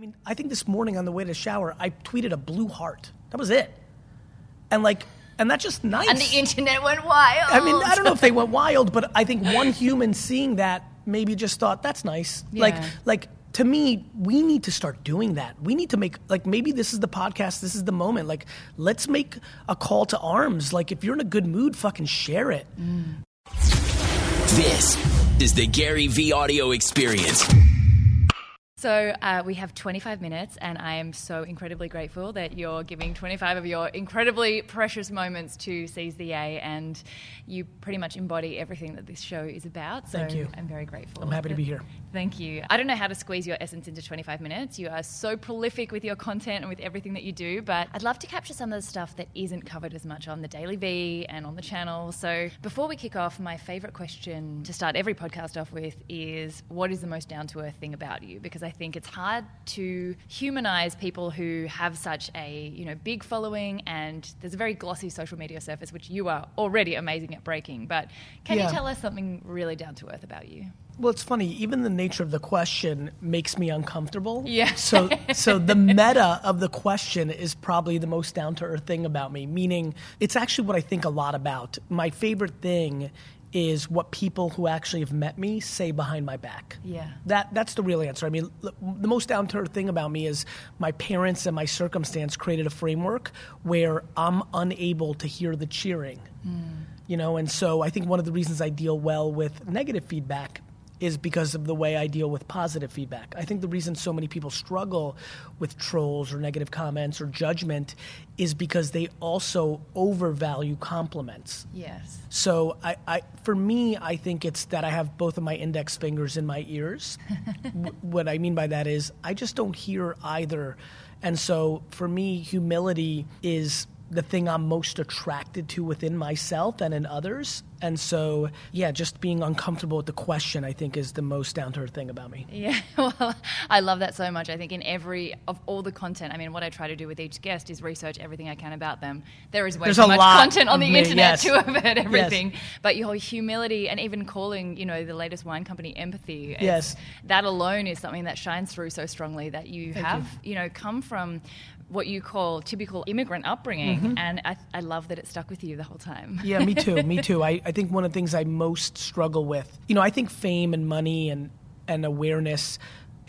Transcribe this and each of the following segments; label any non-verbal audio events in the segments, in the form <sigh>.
mean, I think this morning on the way to the shower, I tweeted a blue heart. That was it. And like, and that's just nice. And the internet went wild. I mean, I don't know if they went wild, but I think one human seeing that maybe just thought that's nice. Like, Yeah. like to me, we need to start doing that. We need to make like maybe this is the podcast. This is the moment. Like, let's make a call to arms. Like, if you're in a good mood, fucking share it. Mm. This is the Gary V audio experience. So uh, we have 25 minutes, and I am so incredibly grateful that you're giving 25 of your incredibly precious moments to Seize the Yay, and you pretty much embody everything that this show is about. So Thank you. I'm very grateful. I'm happy to be here. Thank you. I don't know how to squeeze your essence into 25 minutes. You are so prolific with your content and with everything that you do, but I'd love to capture some of the stuff that isn't covered as much on the Daily V and on the channel. So before we kick off, my favorite question to start every podcast off with is what is the most down to earth thing about you? Because I think it's hard to humanize people who have such a, you know, big following and there's a very glossy social media surface which you are already amazing at breaking. But can Yeah. you tell us something really down to earth about you? Well, it's funny. Even the nature of the question makes me uncomfortable. Yeah. So, so the meta of the question is probably the most down to earth thing about me. Meaning, it's actually what I think a lot about. My favorite thing is what people who actually have met me say behind my back. Yeah. That that's the real answer. I mean, l- the most down to earth thing about me is my parents and my circumstance created a framework where I'm unable to hear the cheering. Mm. You know, and so I think one of the reasons I deal well with negative feedback is because of the way I deal with positive feedback. I think the reason so many people struggle with trolls or negative comments or judgment is because they also overvalue compliments. Yes. So I, I, for me, I think it's that I have both of my index fingers in my ears. <laughs> W- what I mean by that is I just don't hear either, and so for me, humility is the thing I'm most attracted to within myself and in others. And so, yeah, just being uncomfortable with the question, I think, is the most down to earth thing about me. Yeah, <laughs> well, I love that so much. I think in every of all the content, I mean, what I try to do with each guest is research everything I can about them. There is way There's too a much content on the me, internet yes. <laughs> to have heard everything. But your humility and even calling, you know, the latest wine company empathy. Yes. that alone is something that shines through so strongly that you Thank have, you. know, come from what you call typical immigrant upbringing, and I, I love that it stuck with you the whole time. Mm-hmm. Yeah, me too. Me <laughs> too. I, I think one of the things I most struggle with, you know, I think fame and money and, and awareness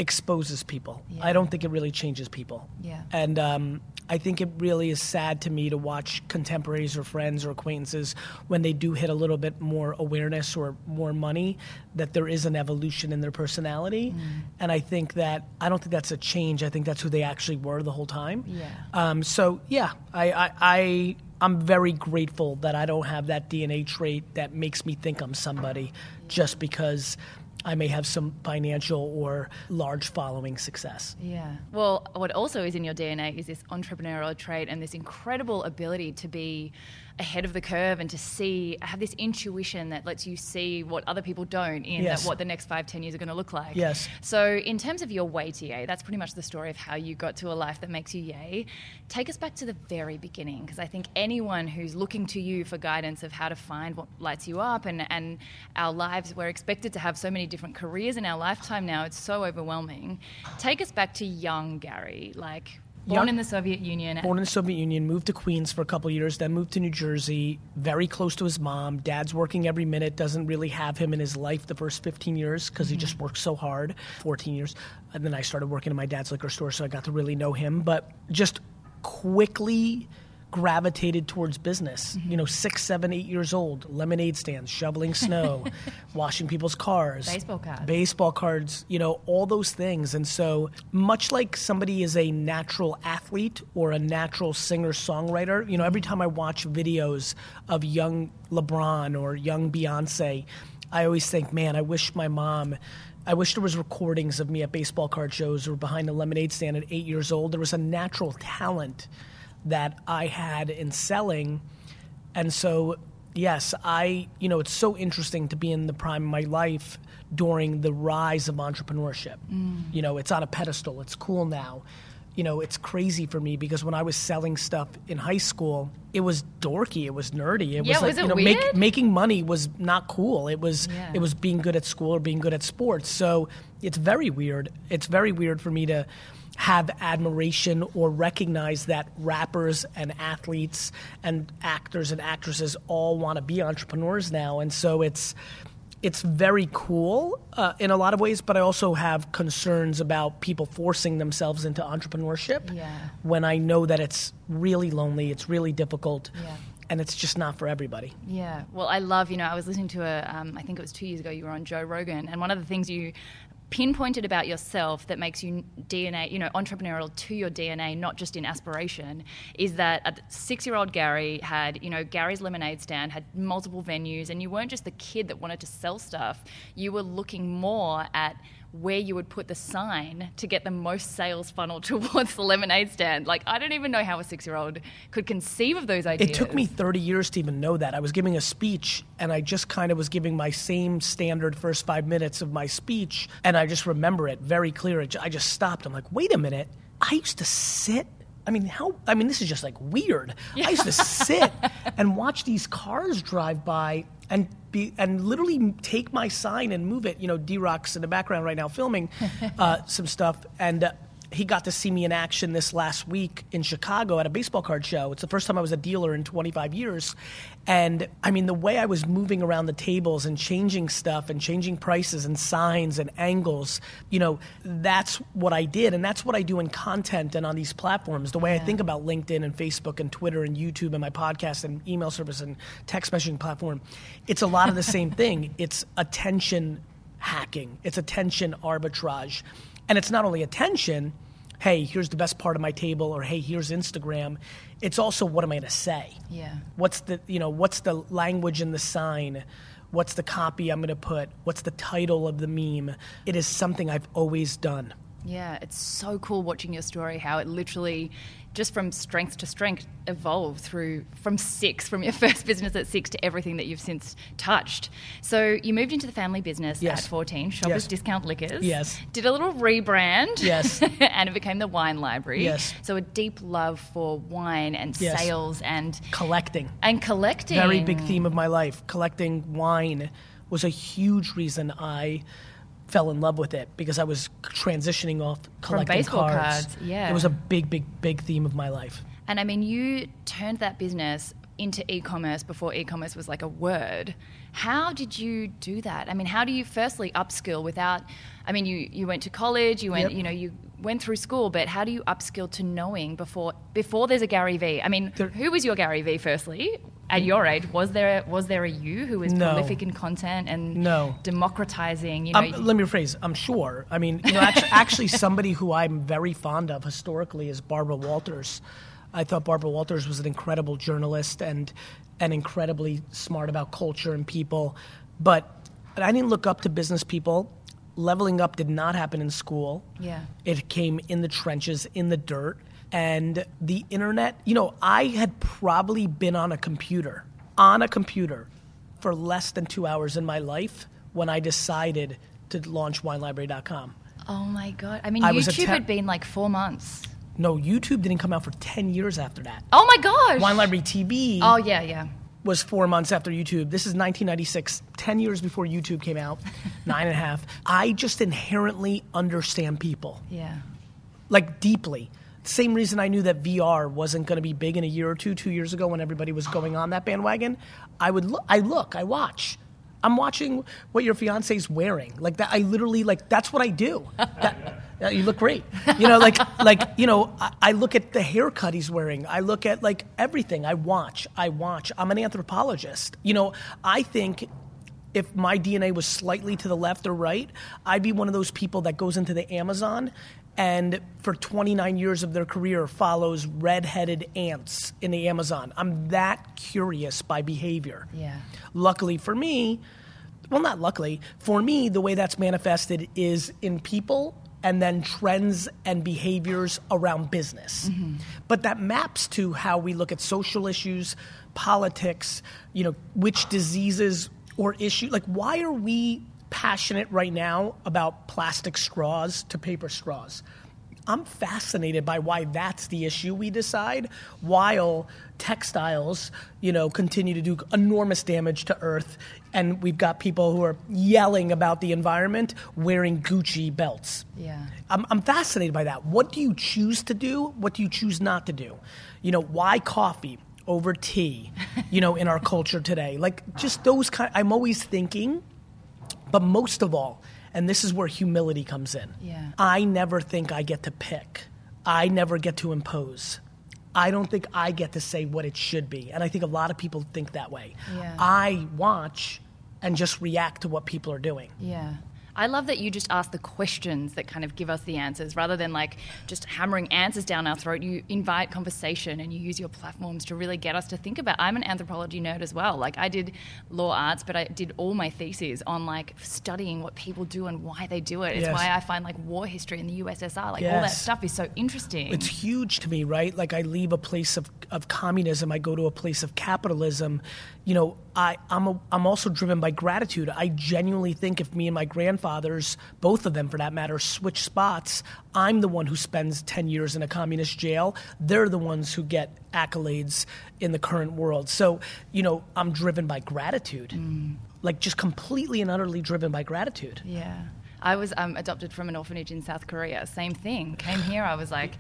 exposes people. Yeah. I don't think it really changes people. Yeah. And um, I think it really is sad to me to watch contemporaries or friends or acquaintances when they do hit a little bit more awareness or more money that there is an evolution in their personality. And I think that I don't think that's a change. I think that's who they actually were the whole time. Yeah. Um, so yeah, I, I, I I'm very grateful that I don't have that DNA trait that makes me think I'm somebody just because I may have some financial or large following success. Yeah. Well, what also is in your DNA is this entrepreneurial trait and this incredible ability to be ahead of the curve and to see, have this intuition that lets you see what other people don't in Yes. that what the next five, ten years are going to look like. Yes. So, in terms of your way to yay, that's pretty much the story of how you got to a life that makes you yay. Take us back to the very beginning, because I think anyone who's looking to you for guidance of how to find what lights you up and, and our lives, we're expected to have so many different careers in our lifetime now. It's so overwhelming. Take us back to young Gary, like born in the Soviet Union. Born in the Soviet Union, moved to Queens for a couple years, then moved to New Jersey, very close to his mom. Dad's working every minute, doesn't really have him in his life the first 15 years because he just mm-hmm. works so hard. 14 years. And then I started working in my dad's liquor store, so I got to really know him. But just quickly gravitated towards business. Mm-hmm. You know, six, seven, eight years old, lemonade stands, shoveling <laughs> snow, washing people's cars, Baseball cards. baseball cards, you know, all those things. And so, much like somebody is a natural athlete or a natural singer songwriter, you know, every mm-hmm. time I watch videos of young LeBron or young Beyonce, I always think, man, I wish my mom. I wish there was recordings of me at baseball card shows or behind a lemonade stand at eight years old. There was a natural talent that I had in selling and so, yes, I, you know, it's so interesting to be in the prime of my life during the rise of entrepreneurship. Mm. You know, it's on a pedestal, it's cool now. You know, it's crazy for me because when I was selling stuff in high school, it was dorky, it was nerdy. It Yeah, was like, was it you know, weird? making money was not cool. It was Yeah. it was being good at school or being good at sports. So it's very weird. It's very weird for me to have admiration or recognize that rappers and athletes and actors and actresses all want to be entrepreneurs now. And so it's it's very cool uh, in a lot of ways, but I also have concerns about people forcing themselves into entrepreneurship Yeah. when I know that it's really lonely, it's really difficult, Yeah. and it's just not for everybody. Yeah. Well, I love, you know, I was listening to a, um, I think it was two years ago, you were on Joe Rogan, and one of the things you pinpointed about yourself that makes you DNA, you know, entrepreneurial to your DNA, not just in aspiration, is that a six year old Gary had, you know, Gary's lemonade stand, had multiple venues, and you weren't just the kid that wanted to sell stuff, you were looking more at where you would put the sign to get the most sales funnel <laughs> towards the lemonade stand. Like, I don't even know how a six year old could conceive of those ideas. It took me 30 years to even know that. I was giving a speech and I just kind of was giving my same standard first five minutes of my speech. And I just remember it very clear. I just stopped. I'm like, wait a minute. I used to sit. I mean, how? I mean, this is just like weird. I used to sit <laughs> and watch these cars drive by and be and literally take my sign and move it. You know, D Rock's in the background right now filming <laughs> uh, some stuff, and uh, he got to see me in action this last week in Chicago at a baseball card show. It's the first time I was a dealer in 25 years. And I mean, the way I was moving around the tables and changing stuff and changing prices and signs and angles, you know, that's what I did. And that's what I do in content and on these platforms. The way I think about LinkedIn and Facebook and Twitter and YouTube and my podcast and email service and text messaging platform, it's a lot of the same <laughs> thing. It's attention hacking, it's attention arbitrage. And it's not only attention, hey, here's the best part of my table, or hey, here's Instagram. It's also what am I going to say? Yeah. What's the you know what's the language in the sign? What's the copy I'm going to put? What's the title of the meme? It is something I've always done. Yeah, it's so cool watching your story, how it literally just from strength to strength evolved through from six, from your <laughs> first business at six to everything that you've since touched. So you moved into the family business Yes. at 14, Shoppers Yes. Discount Liquors. Yes. Did a little rebrand. Yes. <laughs> and it became the wine library. Yes. So a deep love for wine and Yes. sales and Collecting. and collecting. Very big theme of my life. Collecting wine was a huge reason I fell in love with it because I was transitioning off collecting cards. cards, yeah. It was a big, big, big theme of my life. And I mean, you turned that business into e-commerce before e-commerce was like a word. How did you do that? I mean, how do you firstly upskill without? I mean, you you went to college, you went, Yep. you know, you went through school, but how do you upskill to knowing before before there's a Gary V? I mean, There- who was your Gary V? Firstly, at your age, was there was there a you who was No. prolific in content and No. democratizing? You know, Um, let me rephrase. I'm sure. I mean, you know, actually, actually, somebody who I'm very fond of historically is Barbara Walters. I thought Barbara Walters was an incredible journalist and and incredibly smart about culture and people. But I didn't look up to business people. Leveling up did not happen in school. Yeah. It came in the trenches, in the dirt. And the internet, you know, I had probably been on a computer, on a computer for less than two hours in my life when I decided to launch winelibrary.com. oh my god! I mean, I YouTube te- had been like four months. No, YouTube didn't come out for 10 years after that. Oh my gosh! Wine Library TV Oh yeah, yeah. Was four months after YouTube. This is 1996, 10 years before YouTube came out, <laughs> nine and a half. I just inherently understand people. Yeah. like deeply. Same reason I knew that VR wasn't going to be big in a year or two, two years ago when everybody was going on that bandwagon. I would look, I look, I watch. I'm watching what your fiance's wearing. Like that, I literally like that's what I do. <laughs> That, uh, you look great. You know, like <laughs> like you know, I, I look at the haircut he's wearing. I look at like everything. I watch. I watch. I'm an anthropologist. You know, I think if my DNA was slightly to the left or right, I'd be one of those people that goes into the Amazon and for 29 years of their career follows red-headed ants in the Amazon. I'm that curious by behavior. Yeah. Luckily for me, well not luckily, for me the way that's manifested is in people and then trends and behaviors around business. Mm-hmm. But that maps to how we look at social issues, politics, you know, which diseases or issue like why are we passionate right now about plastic straws to paper straws? I'm fascinated by why that's the issue we decide, while textiles, you know, continue to do enormous damage to Earth, and we've got people who are yelling about the environment wearing Gucci belts. Yeah. I'm, I'm fascinated by that. What do you choose to do? What do you choose not to do? You know, why coffee over tea? You know, in our culture today, like just those kind. I'm always thinking, but most of all, and this is where humility comes in. Yeah. I never think I get to pick. I never get to impose. I don't think I get to say what it should be. And I think a lot of people think that way. Yeah. I watch and just react to what people are doing. Yeah. I love that you just ask the questions that kind of give us the answers rather than like just hammering answers down our throat. You invite conversation and you use your platforms to really get us to think about. I'm an anthropology nerd as well. Like I did law arts, but I did all my theses on like studying what people do and why they do it. It's Yes. why I find like war history in the USSR, like all that stuff is so interesting. It's huge to me, right? Like I leave a place of, of communism, I go to a place of capitalism. You know, I, I'm, a, I'm also driven by gratitude. I genuinely think if me and my grandfathers, both of them for that matter, switch spots, I'm the one who spends 10 years in a communist jail. They're the ones who get accolades in the current world. So, you know, I'm driven by gratitude. Like just completely and utterly driven by gratitude. Yeah. I was um, adopted from an orphanage in South Korea. Same thing. Came here, I was like,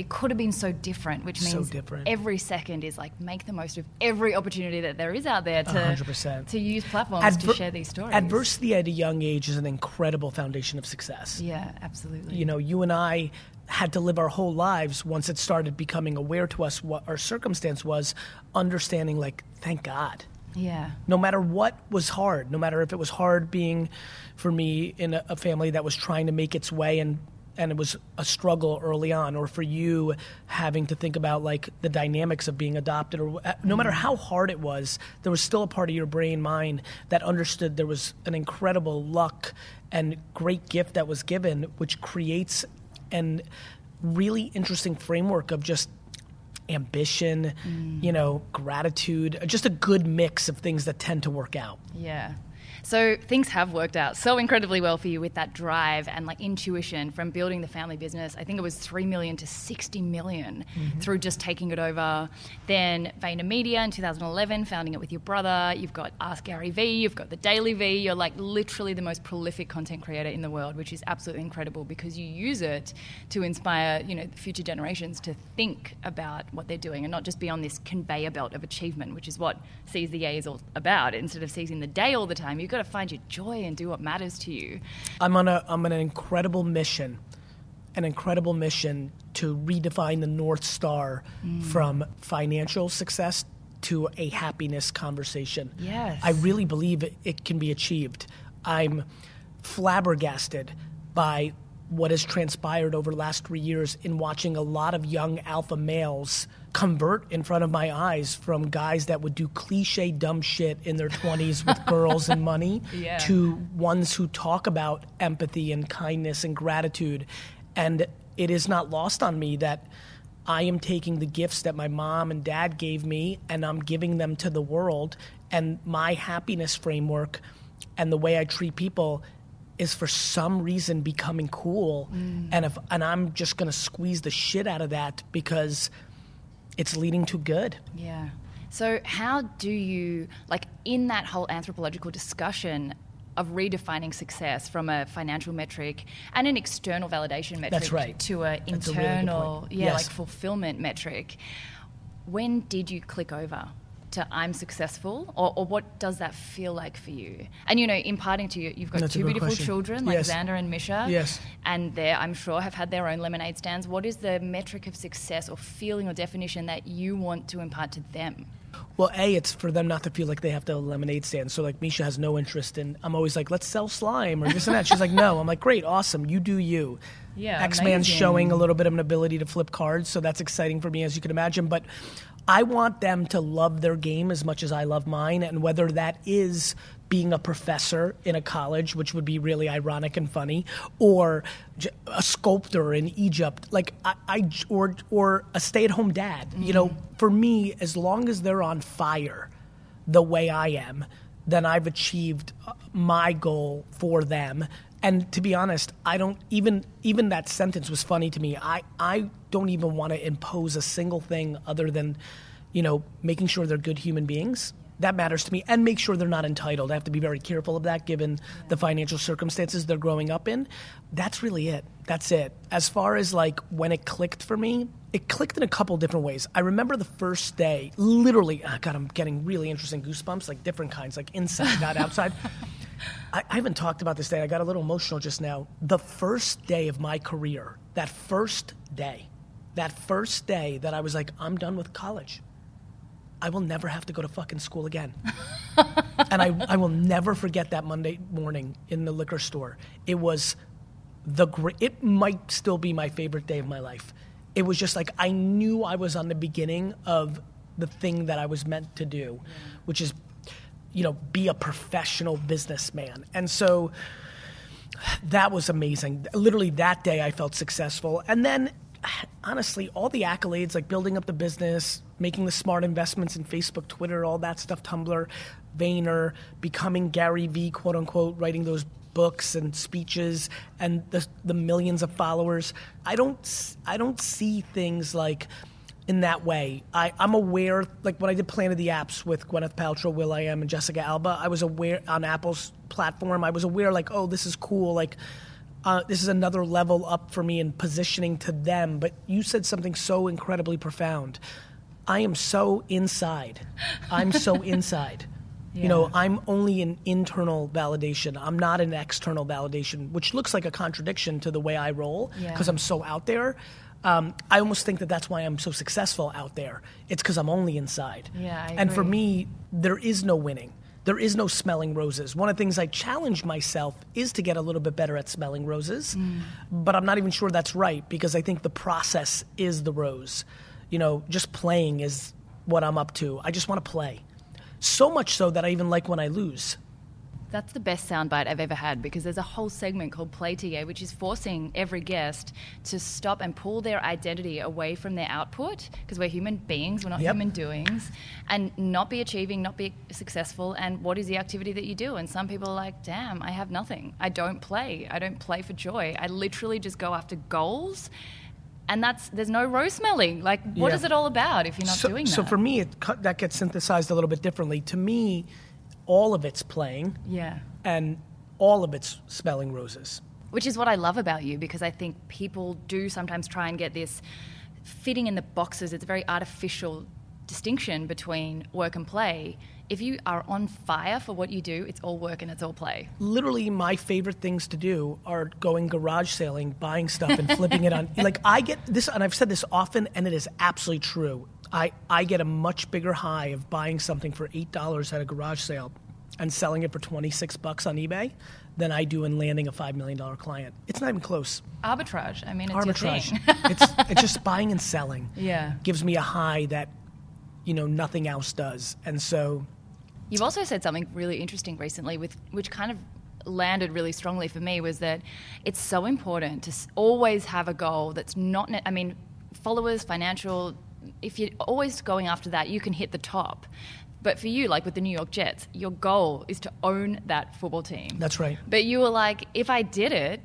it could have been so different, which So means different. every second is like make the most of every opportunity that there is out there to, 100%. to use platforms to share these stories. Adversity at a young age is an incredible foundation of success. Yeah, absolutely. You know, you and I had to live our whole lives once it started becoming aware to us what our circumstance was, understanding, like, thank God. yeah. No matter what was hard, no matter if it was hard being for me in a, a family that was trying to make its way and and it was a struggle early on, or for you having to think about like the dynamics of being adopted, or no matter how hard it was, there was still a part of your brain mind that understood there was an incredible luck and great gift that was given, which creates an really interesting framework of just ambition, mm. you know, gratitude, just a good mix of things that tend to work out. Yeah. So things have worked out so incredibly well for you with that drive and like intuition from building the family business. I think it was 3 million to 60 million mm-hmm. through just taking it over. Then Vayner Media in 2011, founding it with your brother. You've got Ask Gary V, you've got the Daily V. You're like literally the most prolific content creator in the world, which is absolutely incredible because you use it to inspire, you know, future generations to think about what they're doing and not just be on this conveyor belt of achievement, which is what Seize the Yay is all about. Instead of seizing the day all the time, you've got to find your joy and do what matters to you. I'm on a I'm on an incredible mission, an incredible mission to redefine the North Star mm. from financial success to a happiness conversation. Yes. I really believe it, it can be achieved. I'm flabbergasted by what has transpired over the last three years in watching a lot of young alpha males convert in front of my eyes from guys that would do cliche dumb shit in their 20s with <laughs> girls and money Yeah. to ones who talk about empathy and kindness and gratitude. And it is not lost on me that I am taking the gifts that my mom and dad gave me and I'm giving them to the world. And my happiness framework and the way I treat people is for some reason becoming cool. Mm. And if and I'm just gonna squeeze the shit out of that because it's leading to good. Yeah. So, how do you, like, in that whole anthropological discussion of redefining success from a financial metric and an external validation metric That's right. to an a really internal, yeah, Yes. like fulfillment metric, when did you click over? To I'm successful, or, or what does that feel like for you? And you know, imparting to you, you've got That's two beautiful question. children like Yes. Xander and Misha. Yes. And they, I'm sure, have had their own lemonade stands. What is the metric of success or feeling or definition that you want to impart to them? Well, A, it's for them not to feel like they have to have a lemonade stand. So, like, Misha has no interest in, I'm always like, let's sell slime or this and that. She's like, no. I'm like, great, awesome. You do you. Yeah, X Man's showing a little bit of an ability to flip cards. So, that's exciting for me, as you can imagine. But I want them to love their game as much as I love mine. And whether that is being a professor in a college, which would be really ironic and funny, or a sculptor in Egypt, like I, I or or a stay-at-home dad. You know, for me, as long as they're on fire, the way I am, then I've achieved uh, my goal for them. And to be honest, I don't even even that sentence was funny to me. I I don't even want to impose a single thing other than, you know, making sure they're good human beings. That matters to me, and make sure they're not entitled. I have to be very careful of that, given the financial circumstances they're growing up in. That's really it. That's it. As far as like when it clicked for me, it clicked in a couple different ways. I remember the first day, literally. Oh God, I'm getting really interesting goosebumps, like different kinds, like inside, not outside. <laughs> I, I haven't talked about this day. I got a little emotional just now. The first day of my career, that first day, that first day that I was like, I'm done with college. I will never have to go to fucking school again. <laughs> and I, I will never forget that Monday morning in the liquor store. It was the great, it might still be my favorite day of my life. It was just like I knew I was on the beginning of the thing that I was meant to do, which is, you know, be a professional businessman. And so that was amazing. Literally that day I felt successful. And then honestly, all the accolades like building up the business, making the smart investments in Facebook, Twitter, all that stuff, Tumblr, Vayner, becoming Gary V, quote unquote, writing those books and speeches and the, the millions of followers. I don't I don't see things like in that way. I, I'm aware, like when I did Planet of the Apps with Gwyneth Paltrow, will.i.am, and Jessica Alba, I was aware on Apple's platform. I was aware, like, oh, this is cool. Like, uh, this is another level up for me in positioning to them. But you said something so incredibly profound. I am so inside. I'm so <laughs> inside. You know, I'm only an internal validation. I'm not an external validation, which looks like a contradiction to the way I roll Yeah. because I'm so out there. Um, I almost think that that's why I'm so successful out there. It's because I'm only inside. Yeah, I and for me, there is no winning. There is no smelling roses. One of the things I challenge myself is to get a little bit better at smelling roses, Mm. but I'm not even sure that's right because I think the process is the rose. You know, just playing is what I'm up to. I just want to play. So much so that I even like when I lose. That's the best soundbite I've ever had because there's a whole segment called Play Yay, which is forcing every guest to stop and pull their identity away from their output because we're human beings, we're not Yep. human doings, and not be achieving, not be successful. And what is the activity that you do? And some people are like, damn, I have nothing. I don't play. I don't play for joy. I literally just go after goals. And that's there's no rose smelling. Like, what Yeah. is it all about if you're not so, doing that? so for me, it, that gets synthesized a little bit differently. To me, all of it's playing yeah. and all of it's smelling roses. which is what I love about you because I think people do sometimes try and get this fitting in the boxes. It's a very artificial distinction between work and play. If you are on fire for what you do, it's all work and it's all play. literally my favorite things to do are going garage sailing, buying stuff and flipping it on. <laughs> Like I get this, and I've said this often, and it is absolutely true. I, I get a much bigger high of buying something for eight dollars at a garage sale and selling it for twenty six bucks on eBay than I do in landing a five million dollar client. It's not even close. Arbitrage. I mean, it's Arbitrage. <laughs> it's it's just <laughs> buying and selling. Yeah. gives me a high that you know nothing else does, and so You've also said something really interesting recently, with which kind of landed really strongly for me, was that it's so important to always have a goal that's not. I mean, followers, financial. If you're always going after that, you can hit the top. But for you, like with the New York Jets, your goal is to own that football team. that's right. But you were like, if I did it,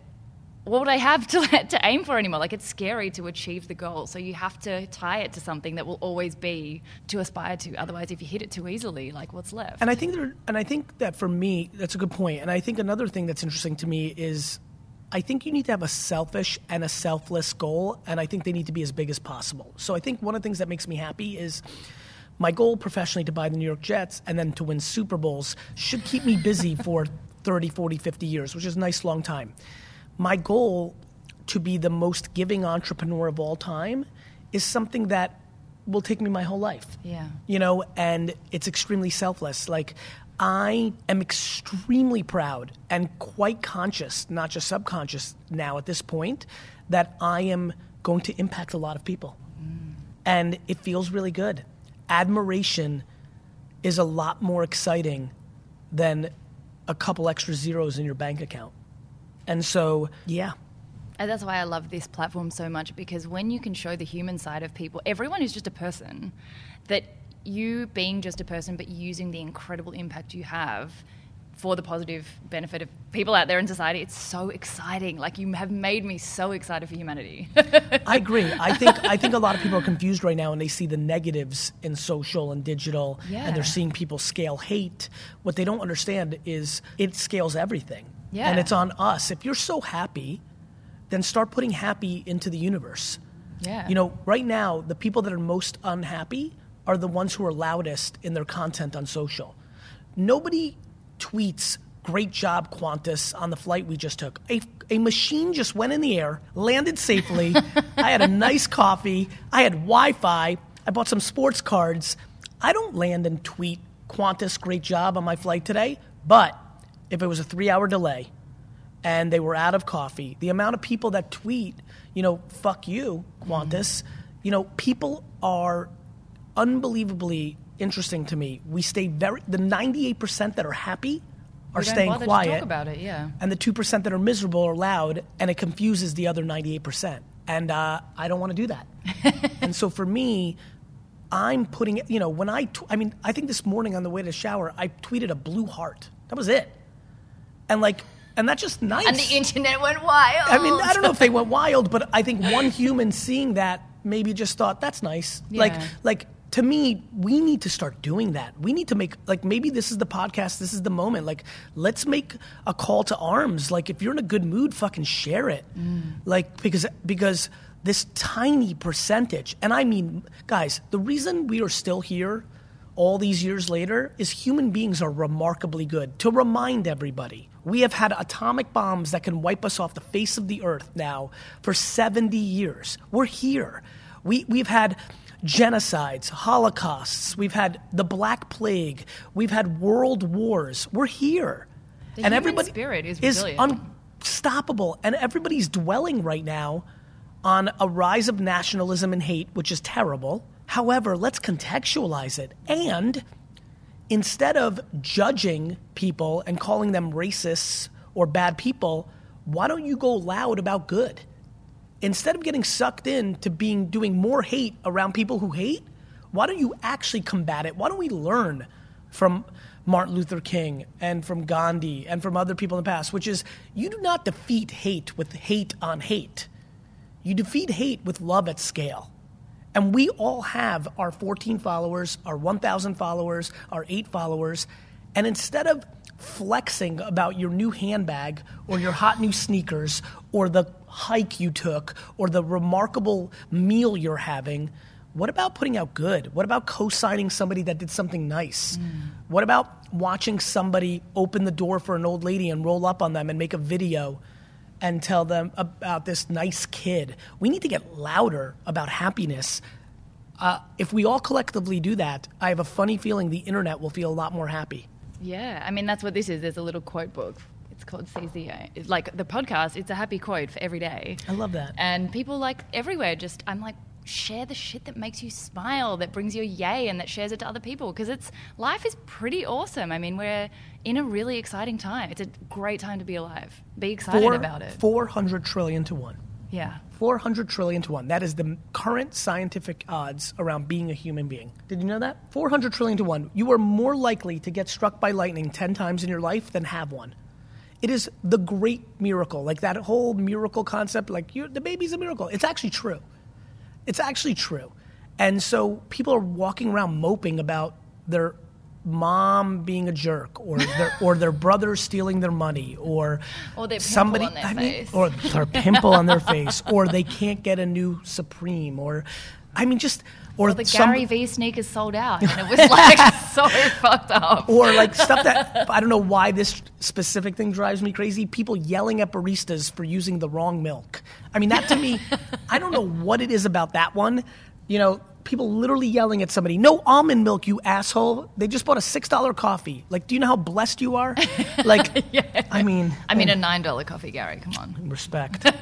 what would I have <laughs> to to aim for anymore? Like it's scary to achieve the goal, so you have to tie it to something that will always be to aspire to. Otherwise, if you hit it too easily, like what's left? And I think there, and I think that for me, that's a good point. And I think another thing that's interesting to me is, I think you need to have a selfish and a selfless goal, and I think they need to be as big as possible. So I think one of the things that makes me happy is. My goal professionally to buy the New York Jets and then to win Super Bowls should keep me busy for 30, 40, 50 years, which is a nice long time. My goal to be the most giving entrepreneur of all time is something that will take me my whole life Yeah. you know, and it's extremely selfless. Like, I am extremely proud and quite conscious, not just subconscious now at this point, that I am going to impact a lot of people. Mm. And it feels really good. Admiration is a lot more exciting than a couple extra zeros in your bank account. And so, yeah, And that's why I love this platform so much because when you can show the human side of people, everyone is just a person, that you being just a person but using the incredible impact you have, for the positive benefit of people out there in society. It's so exciting. Like you have made me so excited for humanity. <laughs> I agree. I think I think a lot of people are confused right now and they see the negatives in social and digital Yeah. and they're seeing people scale hate. What they don't understand is it scales everything. Yeah. And it's on us. If you're so happy, then start putting happy into the universe. yeah. You know, right now, the people that are most unhappy are the ones who are loudest in their content on social. Nobody tweets, great job, Qantas, on the flight we just took. A, a machine just went in the air, landed safely. <laughs> I had a nice coffee. I had Wi Fi. I bought some sports cards. I don't land and tweet, Qantas, great job on my flight today. But if it was a three hour delay, and they were out of coffee. The amount of people that tweet, you know, fuck you, Qantas, mm-hmm. you know, people are unbelievably interesting to me. We stay very, the 98% that are happy are staying quiet. talk about it, yeah. And the 2% that are miserable are loud, and it confuses the other 98%. And uh, I don't want to do that. <laughs> and so for me, I'm putting, it, you know, when I, tw- I mean, I think this morning on the way to the shower, I tweeted a blue heart. That was it. And like, and that's just nice. and the internet went wild. I mean, I don't know if they went wild, but I think one human seeing that maybe just thought that's nice. Like, like to me, we need to start doing that. We need to make like maybe this is the podcast. This is the moment. Like, let's make a call to arms. Like, if you're in a good mood, fucking share it. Mm. Like because because this tiny percentage, and I mean, guys, the reason we are still here all these years later is human beings are remarkably good. To remind everybody, we have had atomic bombs that can wipe us off the face of the earth now for 70 years. We're here. We, we've had genocides, holocausts, we've had the Black Plague, we've had world wars. We're here. The human spirit is resilient. unstoppable. And everybody's dwelling right now on a rise of nationalism and hate, which is terrible. However, let's contextualize it. And instead of judging people and calling them racists or bad people, why don't you go loud about good? Instead of getting sucked in to being doing more hate around people who hate, why don't you actually combat it? Why don't we learn from Martin Luther King and from Gandhi and from other people in the past, which is you do not defeat hate with hate on hate. You defeat hate with love at scale. And we all have our 14 followers, our 1,000 followers, our eight followers. And instead of flexing about your new handbag or your hot new sneakers or the hike you took or the remarkable meal you're having, what about putting out good? What about co signing somebody that did something nice? What about watching somebody open the door for an old lady and roll up on them and make a video? and tell them about this nice kid. We need to get louder about happiness. Uh, if we all collectively do that, I have a funny feeling the internet will feel a lot more happy. Yeah, I mean that's what this is. There's a little quote book. It's called CZA. It's like the podcast. It's a happy quote for every day. I love that. And people like everywhere. Just I'm like share the shit that makes you smile, that brings you a yay, and that shares it to other people because it's life is pretty awesome. I mean we're in a really exciting time. It's a great time to be alive. Be excited Four- about it. 400 trillion to one. Yeah. 400 trillion to one. That is the current scientific odds around being a human being. Did you know that? 400 trillion to one. You are more likely to get struck by lightning 10 times in your life than have one. It is the great miracle. Like that whole miracle concept, like the baby's a miracle. It's actually true. It's actually true. And so people are walking around moping about their mom being a jerk or their, or their brother stealing their money or, Or somebody on their I mean, face. or <laughs> their pimple on their face or they can't get a new Supreme or I mean just or The some- Gary V sneakers sold out, and it was like <laughs> so fucked up. or like stuff that I don't know why this specific thing drives me crazy. People yelling at baristas for using the wrong milk. I mean, that to me, I don't know what it is about that one. You know, people literally yelling at somebody, "No almond milk, you asshole!" They just bought a six dollar coffee. Like, do you know how blessed you are? <laughs> Like, I mean, I mean, a nine dollar coffee, Gary. Come on. respect. <laughs>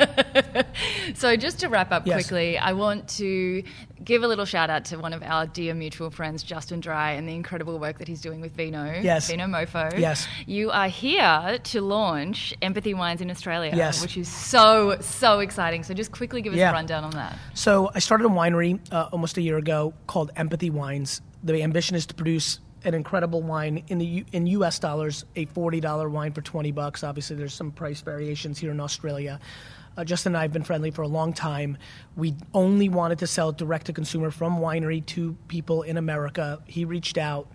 So, just to wrap up Yes. quickly, I want to give a little shout out to one of our dear mutual friends, Justin Dry, and the incredible work that he's doing with Vino. Yes. Vinomofo. Yes. You are here to launch Empathy Wines in Australia. Yes. Which is so, so exciting. So, just quickly give us Yeah. a rundown on that. So I started a winery uh, almost a year ago called Empathy Wines. The ambition is to produce an incredible wine in the U- in U.S. dollars, a forty dollar wine for twenty bucks. Obviously, there's some price variations here in Australia. Uh, Justin and I have been friendly for a long time. We only wanted to sell direct to consumer from winery to people in America. He reached out.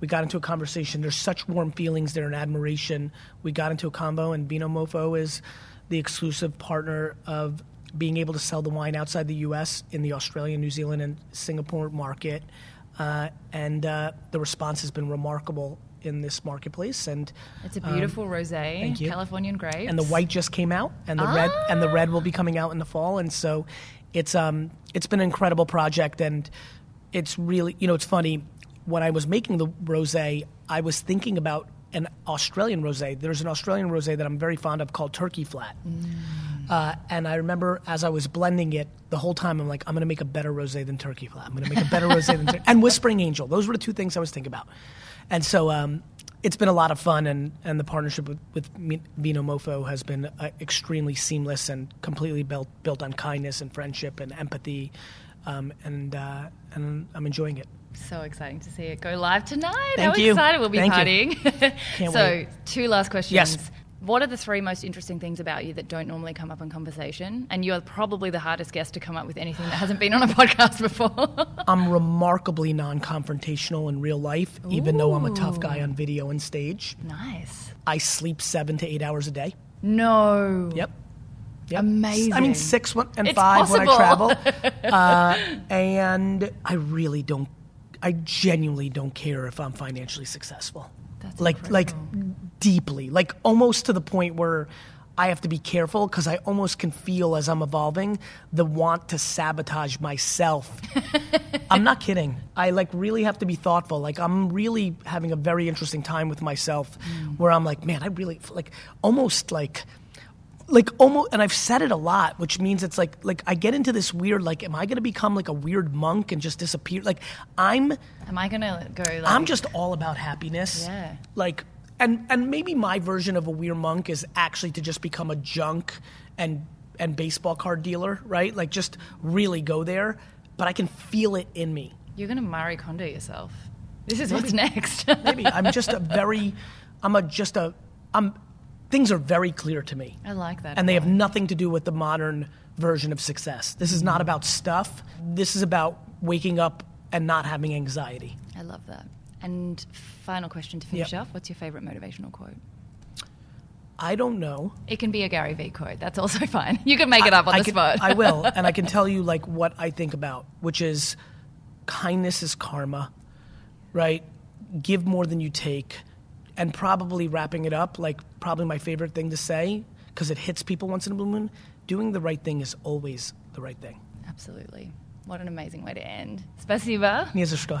We got into a conversation. There's such warm feelings there and admiration. We got into a combo, and Vinomofo is the exclusive partner of being able to sell the wine outside the U.S. in the Australian, New Zealand, and Singapore market. Uh, and uh, the response has been remarkable in this marketplace. And It's a beautiful rosé, Um, you. Californian grapes. and the white just came out, and the red and the red will be coming out in the fall. And so, it's um it's been an incredible project, and it's really you know it's funny when I was making the rosé, I was thinking about an Australian rosé. There's an Australian rosé that I'm very fond of called Turkey Flat. Uh, and I remember as I was blending it the whole time, I'm like, I'm going to make a better rosé than Turkey Flat. I'm going to make a better rosé than Tur- and Whispering Angel. Those were the two things I was thinking about. And so um, it's been a lot of fun, and, and the partnership with, with Vinomofo has been uh, extremely seamless and completely built built on kindness and friendship and empathy. Um, and uh, and I'm enjoying it. So exciting to see it go live tonight. Thank How you. excited we'll be Thank partying. <laughs> So, wait. two last questions. Yes. What are the three most interesting things about you that don't normally come up in conversation? And you are probably the hardest guest to come up with anything that hasn't been on a <laughs> podcast before. <laughs> I'm remarkably non-confrontational in real life, even though I'm a tough guy on video and stage. nice. I sleep seven to eight hours a day. No. Yep. Yep. Amazing. I mean, six and It's five when I travel. <laughs> uh, and I really don't, I genuinely don't care if I'm financially successful. That's like, like incredible. Deeply, like almost to the point where I have to be careful because I almost can feel as I'm evolving the want to sabotage myself. <laughs> I'm not kidding. I like really have to be thoughtful. Like I'm really having a very interesting time with myself mm. where I'm like, man, I really like almost like like almost and I've said it a lot, which means it's like like I get into this weird like am I going to become like a weird monk and just disappear? Like I'm Am I going to go like. I'm just all about happiness. Yeah. Like and and maybe my version of a weird monk is actually to just become a junk and and baseball card dealer, right? Like just really go there, but I can feel it in me. You're going to Marie Kondo yourself. This is what's next. <laughs> Maybe I'm just a very I'm a just a I'm things are very clear to me. I like that. and they have nothing to do with the modern version of success. This is not about stuff. This is about waking up and not having anxiety. I love that. And final question to finish Yep. off what's your favorite motivational quote? I don't know. It can be a Gary Vee quote. That's also <laughs> fine. You can make it up on I the can- spot. I will, <laughs> and I can tell you like what I think about, which is kindness is karma, right? Give more than you take, and probably wrapping it up like probably my favorite thing to say because it hits people once in a blue moon. Doing the right thing is always the right thing. Absolutely. What an amazing way to end. Spasiba. Nie za što.